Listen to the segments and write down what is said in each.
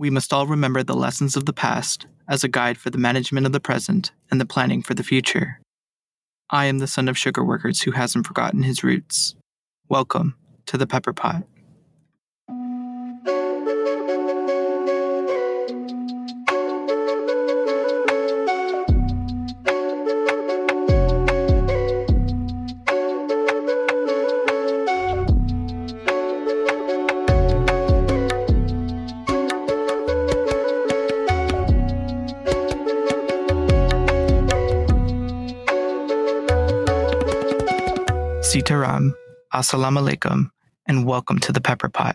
We must all remember the lessons of the past as a guide for the management of the present and the planning for the future. I am the son of sugar workers who hasn't forgotten his roots. Welcome to the Pepper Pot. Assalamu alaikum, and welcome to the Pepper Pot.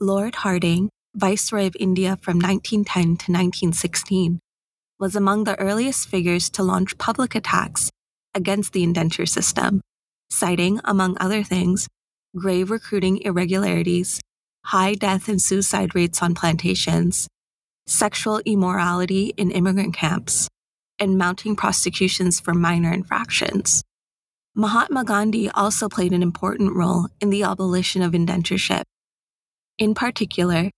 Lord Hardinge, Viceroy of India from 1910 to 1916, was among the earliest figures to launch public attacks against the indenture system, citing, among other things, grave recruiting irregularities, high death and suicide rates on plantations, sexual immorality in immigrant camps, and mounting prosecutions for minor infractions. Mahatma Gandhi also played an important role in the abolition of indentureship. In particular,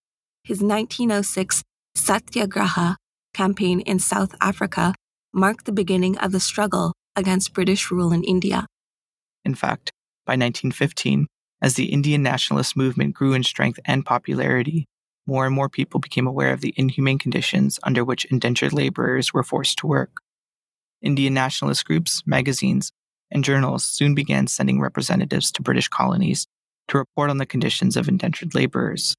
his 1906 Satyagraha campaign in South Africa marked the beginning of the struggle against British rule in India. In fact, by 1915, as the Indian nationalist movement grew in strength and popularity, more and more people became aware of the inhumane conditions under which indentured laborers were forced to work. Indian nationalist groups, magazines, and journals soon began sending representatives to British colonies to report on the conditions of indentured laborers.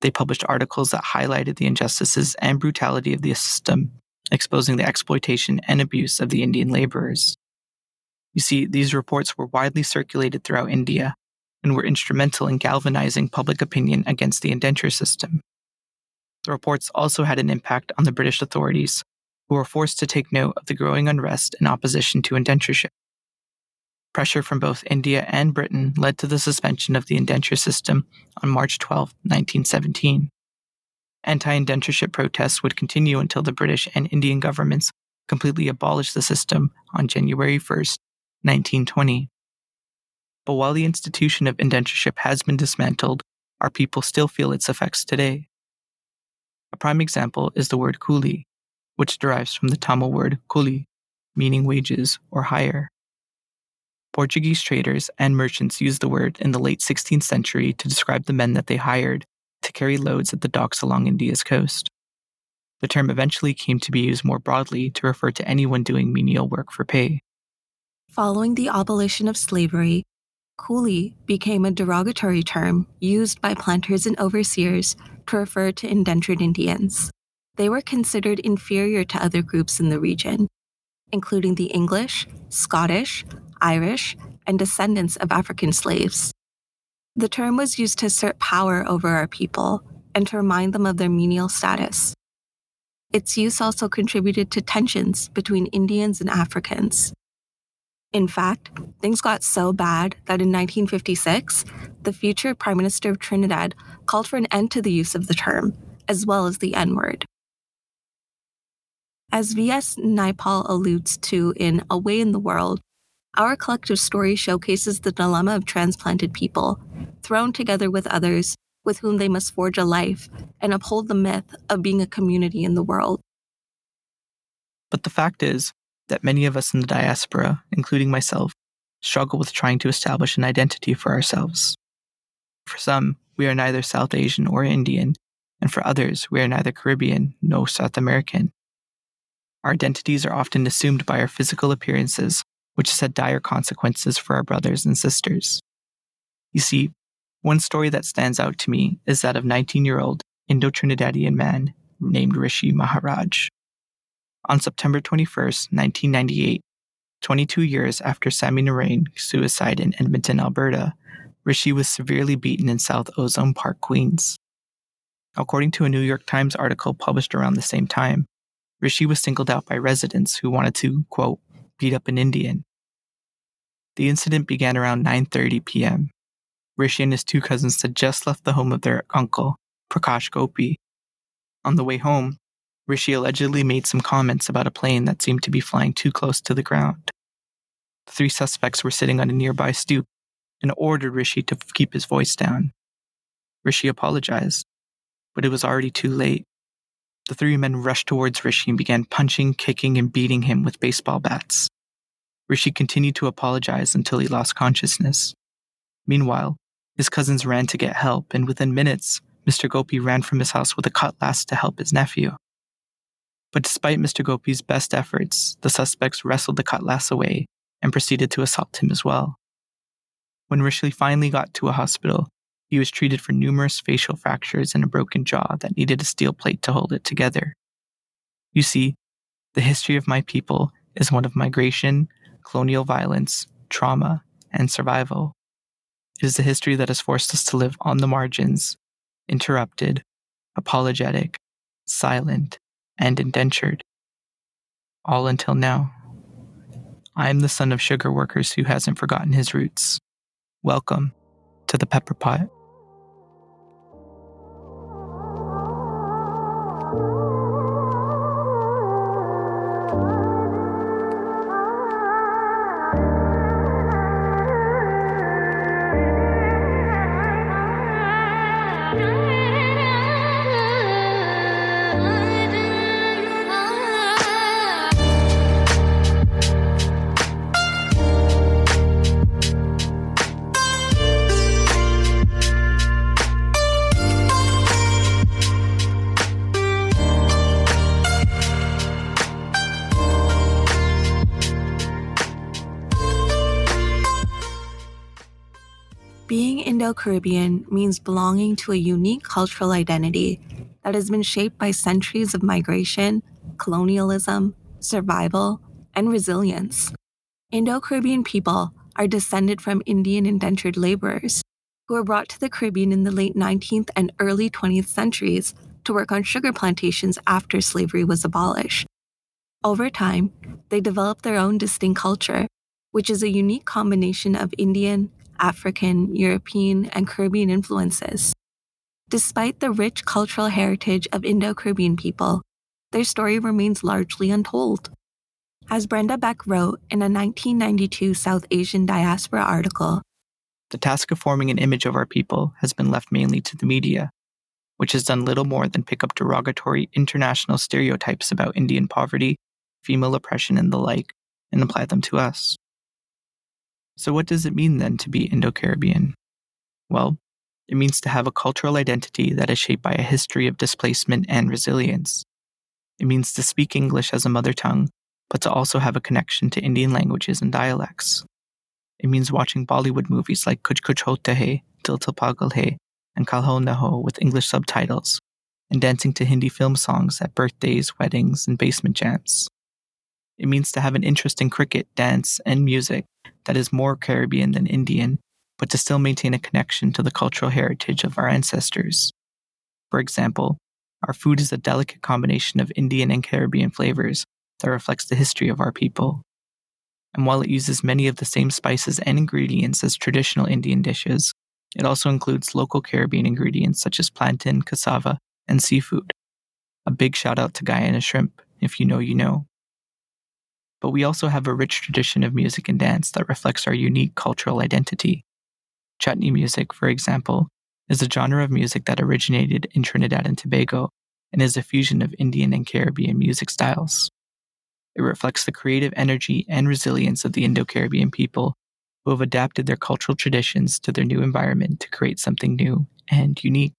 They published articles that highlighted the injustices and brutality of the system, exposing the exploitation and abuse of the Indian laborers. You see, these reports were widely circulated throughout India and were instrumental in galvanizing public opinion against the indenture system. The reports also had an impact on the British authorities, who were forced to take note of the growing unrest and opposition to indentureship. Pressure from both India and Britain led to the suspension of the indenture system on March 12, 1917. Anti indentureship protests would continue until the British and Indian governments completely abolished the system on January 1, 1920. But while the institution of indentureship has been dismantled, our people still feel its effects today. A prime example is the word coolie, which derives from the Tamil word kuli, meaning wages or hire. Portuguese traders and merchants used the word in the late 16th century to describe the men that they hired to carry loads at the docks along India's coast. The term eventually came to be used more broadly to refer to anyone doing menial work for pay. Following the abolition of slavery, coolie became a derogatory term used by planters and overseers to refer to indentured Indians. They were considered inferior to other groups in the region, including the English, Scottish, Irish, and descendants of African slaves. The term was used to assert power over our people and to remind them of their menial status. Its use also contributed to tensions between Indians and Africans. In fact, things got so bad that in 1956, the future Prime Minister of Trinidad called for an end to the use of the term, as well as the N word. As V.S. Naipaul alludes to in A Way in the World, our collective story showcases the dilemma of transplanted people, thrown together with others with whom they must forge a life and uphold the myth of being a community in the world. But the fact is that many of us in the diaspora, including myself, struggle with trying to establish an identity for ourselves. For some, we are neither South Asian or Indian, and for others, we are neither Caribbean nor South American. Our identities are often assumed by our physical appearances which has had dire consequences for our brothers and sisters. You see, one story that stands out to me is that of 19 year old Indo Trinidadian man named Rishi Maharaj. On September 21, 1998, 22 years after Sammy Narain's suicide in Edmonton, Alberta, Rishi was severely beaten in South Ozone Park, Queens. According to a New York Times article published around the same time, Rishi was singled out by residents who wanted to, quote, beat up an Indian, the incident began around 9:30 p.m. Rishi and his two cousins had just left the home of their uncle, Prakash Gopi. On the way home, Rishi allegedly made some comments about a plane that seemed to be flying too close to the ground. The three suspects were sitting on a nearby stoop and ordered Rishi to keep his voice down. Rishi apologized, but it was already too late. The three men rushed towards Rishi and began punching, kicking, and beating him with baseball bats. Rishi continued to apologize until he lost consciousness. Meanwhile, his cousins ran to get help, and within minutes, Mr. Gopi ran from his house with a cutlass to help his nephew. But despite Mr. Gopi's best efforts, the suspects wrestled the cutlass away and proceeded to assault him as well. When Rishi finally got to a hospital, he was treated for numerous facial fractures and a broken jaw that needed a steel plate to hold it together. You see, the history of my people is one of migration, colonial violence, trauma, and survival. It is a history that has forced us to live on the margins, interrupted, apologetic, silent, and indentured. All until now. I am the son of sugar workers who hasn't forgotten his roots. Welcome to the pepper pot. Caribbean means belonging to a unique cultural identity that has been shaped by centuries of migration, colonialism, survival, and resilience. Indo Caribbean people are descended from Indian indentured laborers who were brought to the Caribbean in the late 19th and early 20th centuries to work on sugar plantations after slavery was abolished. Over time, they developed their own distinct culture, which is a unique combination of Indian, African, European, and Caribbean influences. Despite the rich cultural heritage of Indo Caribbean people, their story remains largely untold. As Brenda Beck wrote in a 1992 South Asian Diaspora article, the task of forming an image of our people has been left mainly to the media, which has done little more than pick up derogatory international stereotypes about Indian poverty, female oppression, and the like, and apply them to us. So, what does it mean then to be Indo Caribbean? Well, it means to have a cultural identity that is shaped by a history of displacement and resilience. It means to speak English as a mother tongue, but to also have a connection to Indian languages and dialects. It means watching Bollywood movies like Kuch Kuch Hota Hai, Dil To Pagal Hai, and Kal Ho Naa Ho with English subtitles, and dancing to Hindi film songs at birthdays, weddings, and basement jams. It means to have an interest in cricket, dance, and music that is more Caribbean than Indian, but to still maintain a connection to the cultural heritage of our ancestors. For example, our food is a delicate combination of Indian and Caribbean flavors that reflects the history of our people. And while it uses many of the same spices and ingredients as traditional Indian dishes, it also includes local Caribbean ingredients such as plantain, cassava, and seafood. A big shout out to Guyana shrimp. If you know, you know but we also have a rich tradition of music and dance that reflects our unique cultural identity. Chutney music, for example, is a genre of music that originated in Trinidad and Tobago and is a fusion of Indian and Caribbean music styles. It reflects the creative energy and resilience of the Indo Caribbean people who have adapted their cultural traditions to their new environment to create something new and unique.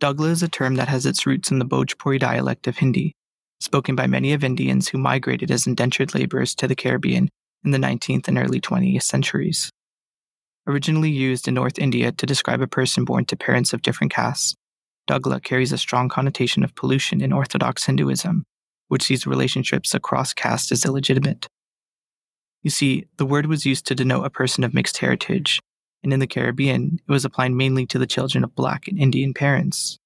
Dougla is a term that has its roots in the Bhojpuri dialect of Hindi, spoken by many of Indians who migrated as indentured laborers to the Caribbean in the 19th and early 20th centuries. Originally used in North India to describe a person born to parents of different castes, Dougla carries a strong connotation of pollution in Orthodox Hinduism, which sees relationships across castes as illegitimate. You see, the word was used to denote a person of mixed heritage, and in the Caribbean, it was applied mainly to the children of Black and Indian parents.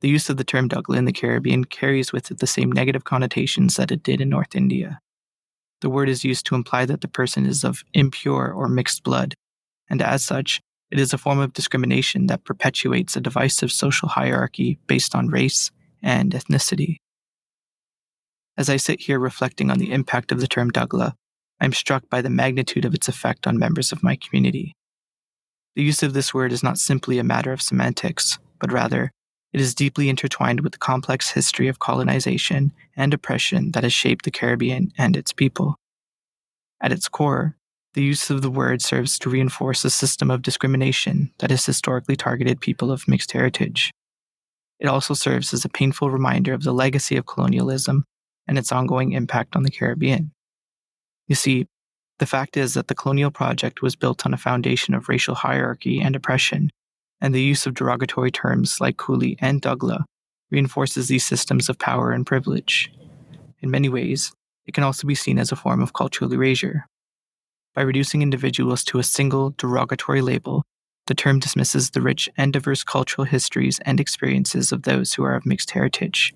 The use of the term Dougla in the Caribbean carries with it the same negative connotations that it did in North India. The word is used to imply that the person is of impure or mixed blood, and as such, it is a form of discrimination that perpetuates a divisive social hierarchy based on race and ethnicity. As I sit here reflecting on the impact of the term Dougla, I am struck by the magnitude of its effect on members of my community. The use of this word is not simply a matter of semantics, but rather, it is deeply intertwined with the complex history of colonization and oppression that has shaped the Caribbean and its people. At its core, the use of the word serves to reinforce a system of discrimination that has historically targeted people of mixed heritage. It also serves as a painful reminder of the legacy of colonialism and its ongoing impact on the Caribbean. You see, the fact is that the colonial project was built on a foundation of racial hierarchy and oppression, and the use of derogatory terms like coolie and Dougla reinforces these systems of power and privilege. In many ways, it can also be seen as a form of cultural erasure. By reducing individuals to a single derogatory label, the term dismisses the rich and diverse cultural histories and experiences of those who are of mixed heritage.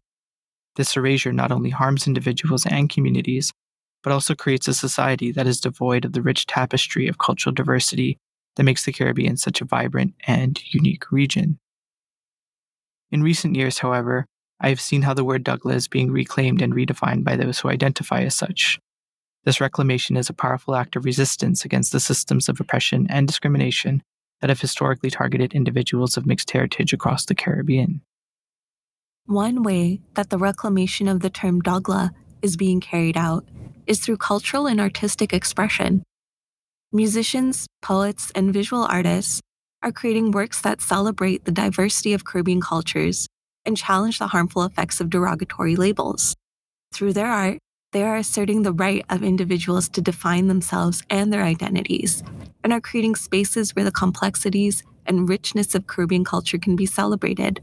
This erasure not only harms individuals and communities, but also creates a society that is devoid of the rich tapestry of cultural diversity that makes the Caribbean such a vibrant and unique region. In recent years, however, I have seen how the word Dougla is being reclaimed and redefined by those who identify as such. This reclamation is a powerful act of resistance against the systems of oppression and discrimination that have historically targeted individuals of mixed heritage across the Caribbean. One way that the reclamation of the term Dougla is being carried out is through cultural and artistic expression. Musicians, poets, and visual artists are creating works that celebrate the diversity of Caribbean cultures and challenge the harmful effects of derogatory labels. Through their art, they are asserting the right of individuals to define themselves and their identities, and are creating spaces where the complexities and richness of Caribbean culture can be celebrated.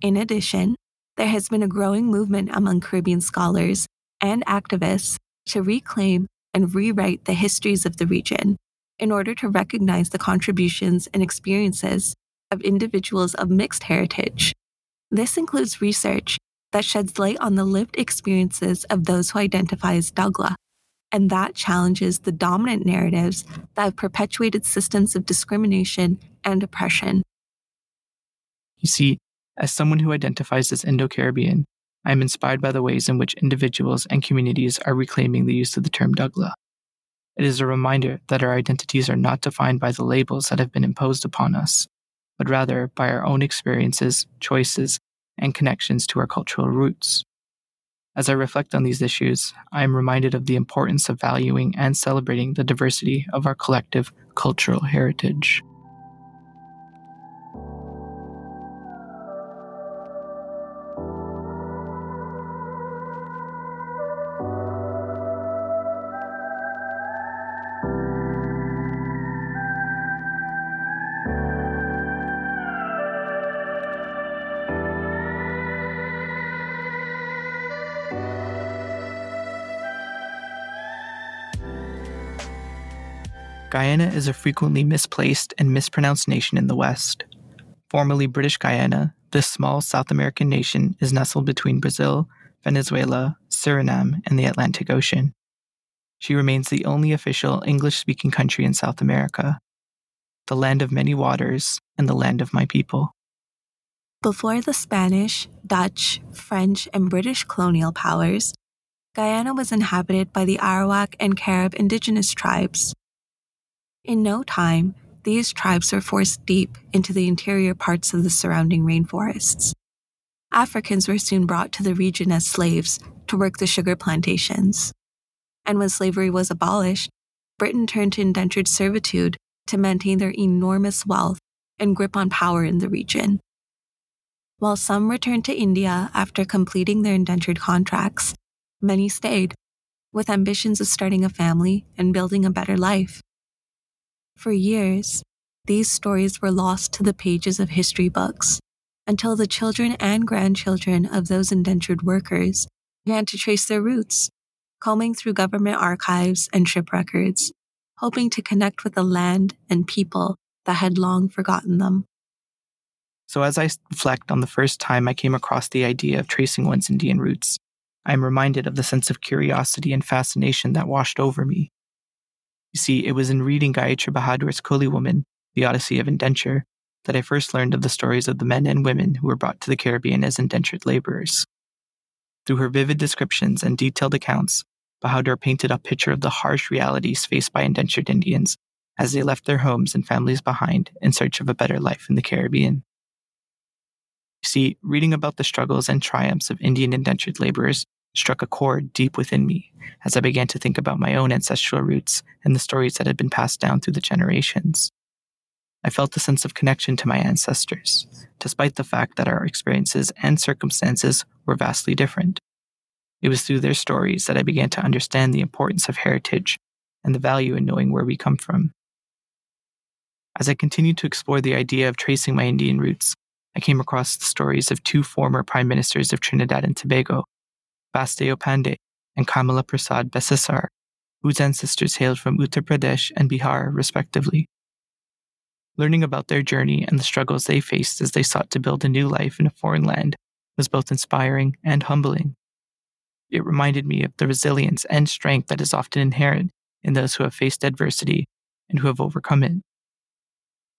In addition, there has been a growing movement among Caribbean scholars and activists to reclaim and rewrite the histories of the region in order to recognize the contributions and experiences of individuals of mixed heritage. This includes research that sheds light on the lived experiences of those who identify as Dougla, and that challenges the dominant narratives that have perpetuated systems of discrimination and oppression. You see, as someone who identifies as Indo Caribbean, I am inspired by the ways in which individuals and communities are reclaiming the use of the term Dougla. It is a reminder that our identities are not defined by the labels that have been imposed upon us, but rather by our own experiences, choices, and connections to our cultural roots. As I reflect on these issues, I am reminded of the importance of valuing and celebrating the diversity of our collective cultural heritage. Guyana is a frequently misplaced and mispronounced nation in the West. Formerly British Guyana, this small South American nation is nestled between Brazil, Venezuela, Suriname, and the Atlantic Ocean. She remains the only official English speaking country in South America, the land of many waters and the land of my people. Before the Spanish, Dutch, French, and British colonial powers, Guyana was inhabited by the Arawak and Carib indigenous tribes. In no time, these tribes were forced deep into the interior parts of the surrounding rainforests. Africans were soon brought to the region as slaves to work the sugar plantations. And when slavery was abolished, Britain turned to indentured servitude to maintain their enormous wealth and grip on power in the region. While some returned to India after completing their indentured contracts, many stayed, with ambitions of starting a family and building a better life. For years, these stories were lost to the pages of history books until the children and grandchildren of those indentured workers began to trace their roots, combing through government archives and ship records, hoping to connect with the land and people that had long forgotten them. So, as I reflect on the first time I came across the idea of tracing one's Indian roots, I am reminded of the sense of curiosity and fascination that washed over me. You see, it was in reading Gaiutra Bahadur's Coolie Woman, The Odyssey of Indenture, that I first learned of the stories of the men and women who were brought to the Caribbean as indentured laborers. Through her vivid descriptions and detailed accounts, Bahadur painted a picture of the harsh realities faced by indentured Indians as they left their homes and families behind in search of a better life in the Caribbean. You see, reading about the struggles and triumphs of Indian indentured laborers struck a chord deep within me as I began to think about my own ancestral roots and the stories that had been passed down through the generations. I felt a sense of connection to my ancestors, despite the fact that our experiences and circumstances were vastly different. It was through their stories that I began to understand the importance of heritage and the value in knowing where we come from. As I continued to explore the idea of tracing my Indian roots, I came across the stories of two former prime ministers of Trinidad and Tobago, Basdeo Panday and Kamala Persad-Bissessar, whose ancestors hailed from Uttar Pradesh and Bihar, respectively. Learning about their journey and the struggles they faced as they sought to build a new life in a foreign land was both inspiring and humbling. It reminded me of the resilience and strength that is often inherent in those who have faced adversity and who have overcome it.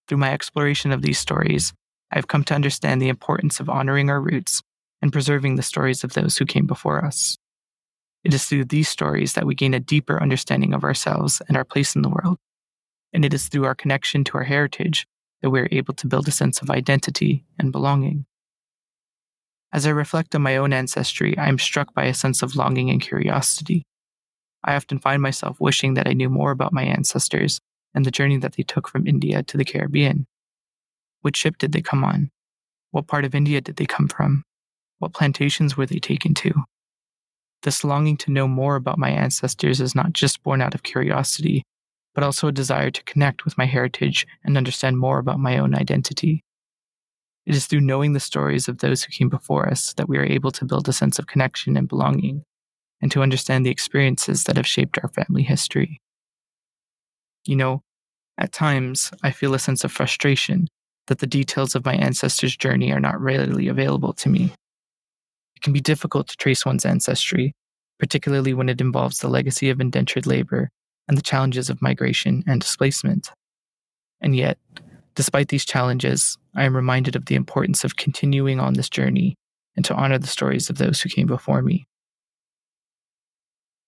Through my exploration of these stories, I have come to understand the importance of honoring our roots and preserving the stories of those who came before us. It is through these stories that we gain a deeper understanding of ourselves and our place in the world. And it is through our connection to our heritage that we are able to build a sense of identity and belonging. As I reflect on my own ancestry, I am struck by a sense of longing and curiosity. I often find myself wishing that I knew more about my ancestors and the journey that they took from India to the Caribbean. Which ship did they come on? What part of India did they come from? What plantations were they taken to? This longing to know more about my ancestors is not just born out of curiosity, but also a desire to connect with my heritage and understand more about my own identity. It is through knowing the stories of those who came before us that we are able to build a sense of connection and belonging, and to understand the experiences that have shaped our family history. You know, at times I feel a sense of frustration that the details of my ancestors' journey are not readily available to me. Can be difficult to trace one's ancestry, particularly when it involves the legacy of indentured labor and the challenges of migration and displacement. And yet, despite these challenges, I am reminded of the importance of continuing on this journey and to honor the stories of those who came before me.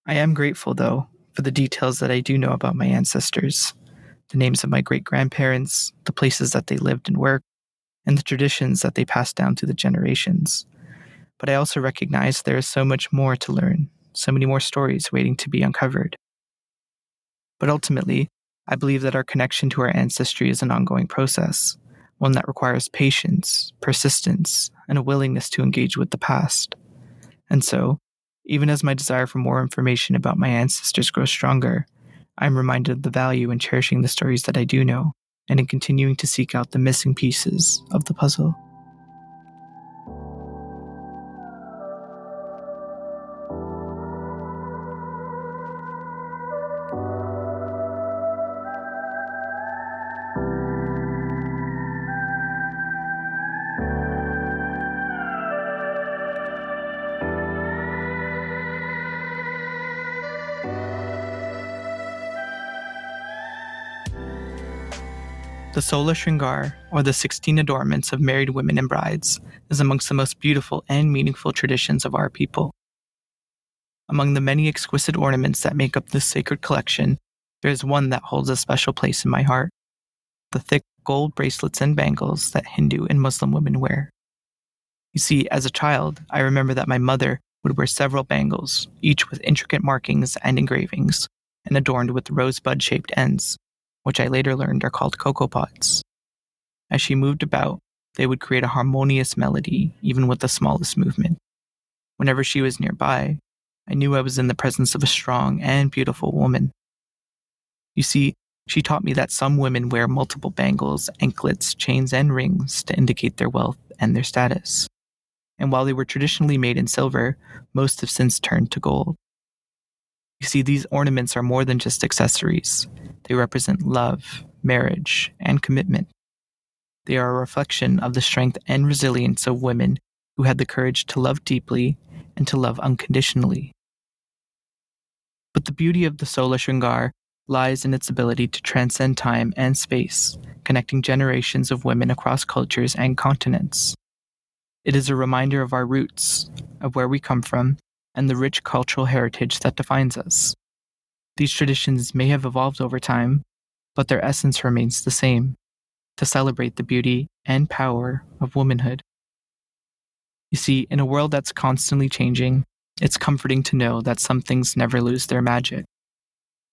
I am grateful, though, for the details that I do know about my ancestors the names of my great grandparents, the places that they lived and worked, and the traditions that they passed down through the generations. But I also recognize there is so much more to learn, so many more stories waiting to be uncovered. But ultimately, I believe that our connection to our ancestry is an ongoing process, one that requires patience, persistence, and a willingness to engage with the past. And so, even as my desire for more information about my ancestors grows stronger, I'm reminded of the value in cherishing the stories that I do know and in continuing to seek out the missing pieces of the puzzle. The Sola Shringar, or the 16 adornments of married women and brides, is amongst the most beautiful and meaningful traditions of our people. Among the many exquisite ornaments that make up this sacred collection, there is one that holds a special place in my heart the thick gold bracelets and bangles that Hindu and Muslim women wear. You see, as a child, I remember that my mother would wear several bangles, each with intricate markings and engravings, and adorned with rosebud shaped ends which I later learned are called cocoa pods. As she moved about, they would create a harmonious melody, even with the smallest movement. Whenever she was nearby, I knew I was in the presence of a strong and beautiful woman. You see, she taught me that some women wear multiple bangles, anklets, chains, and rings to indicate their wealth and their status. And while they were traditionally made in silver, most have since turned to gold. You see, these ornaments are more than just accessories, they represent love, marriage, and commitment. They are a reflection of the strength and resilience of women who had the courage to love deeply and to love unconditionally. But the beauty of the Sola Shringar lies in its ability to transcend time and space, connecting generations of women across cultures and continents. It is a reminder of our roots, of where we come from, and the rich cultural heritage that defines us. These traditions may have evolved over time, but their essence remains the same to celebrate the beauty and power of womanhood. You see, in a world that's constantly changing, it's comforting to know that some things never lose their magic.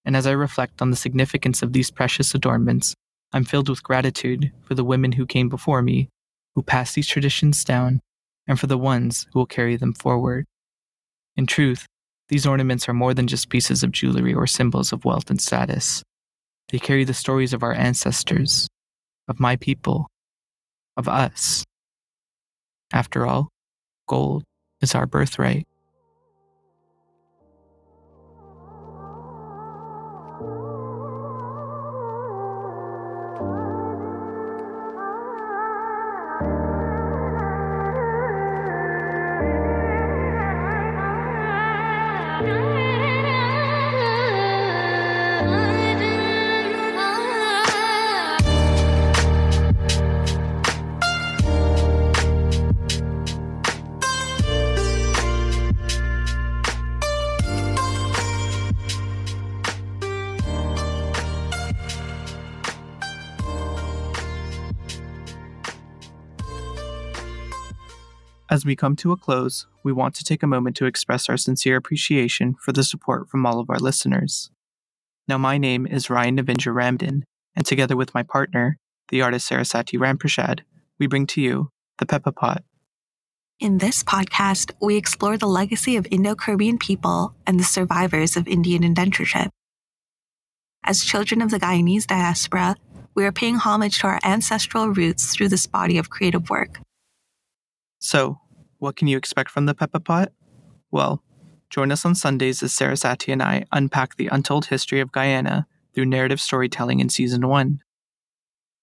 And as I reflect on the significance of these precious adornments, I'm filled with gratitude for the women who came before me, who passed these traditions down, and for the ones who will carry them forward. In truth, these ornaments are more than just pieces of jewelry or symbols of wealth and status. They carry the stories of our ancestors, of my people, of us. After all, gold is our birthright. As we come to a close, we want to take a moment to express our sincere appreciation for the support from all of our listeners. Now, my name is Ryan Navindra Ramden, and together with my partner, the artist Saraswati Ramprashad, we bring to you the Pepper Pot. In this podcast, we explore the legacy of Indo Caribbean people and the survivors of Indian indentureship. As children of the Guyanese diaspora, we are paying homage to our ancestral roots through this body of creative work. So, what can you expect from the Pepper Pot? Well, join us on Sundays as Saraswati and I unpack the untold history of Guyana through narrative storytelling in Season 1.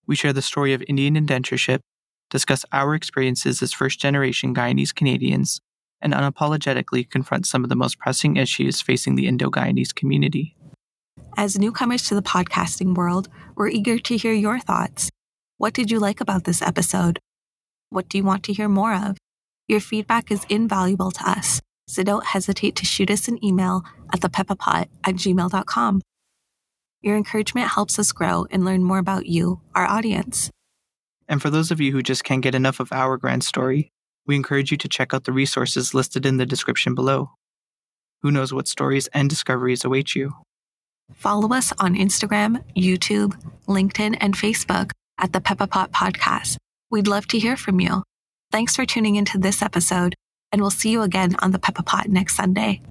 We share the story of Indian indentureship, discuss our experiences as first generation Guyanese Canadians, and unapologetically confront some of the most pressing issues facing the Indo Guyanese community. As newcomers to the podcasting world, we're eager to hear your thoughts. What did you like about this episode? What do you want to hear more of? Your feedback is invaluable to us, so don't hesitate to shoot us an email at thepeppapot at gmail.com. Your encouragement helps us grow and learn more about you, our audience. And for those of you who just can't get enough of our grand story, we encourage you to check out the resources listed in the description below. Who knows what stories and discoveries await you? Follow us on Instagram, YouTube, LinkedIn, and Facebook at the Pepper Pot Podcast. We'd love to hear from you. Thanks for tuning into this episode, and we'll see you again on the Pepper Pot next Sunday.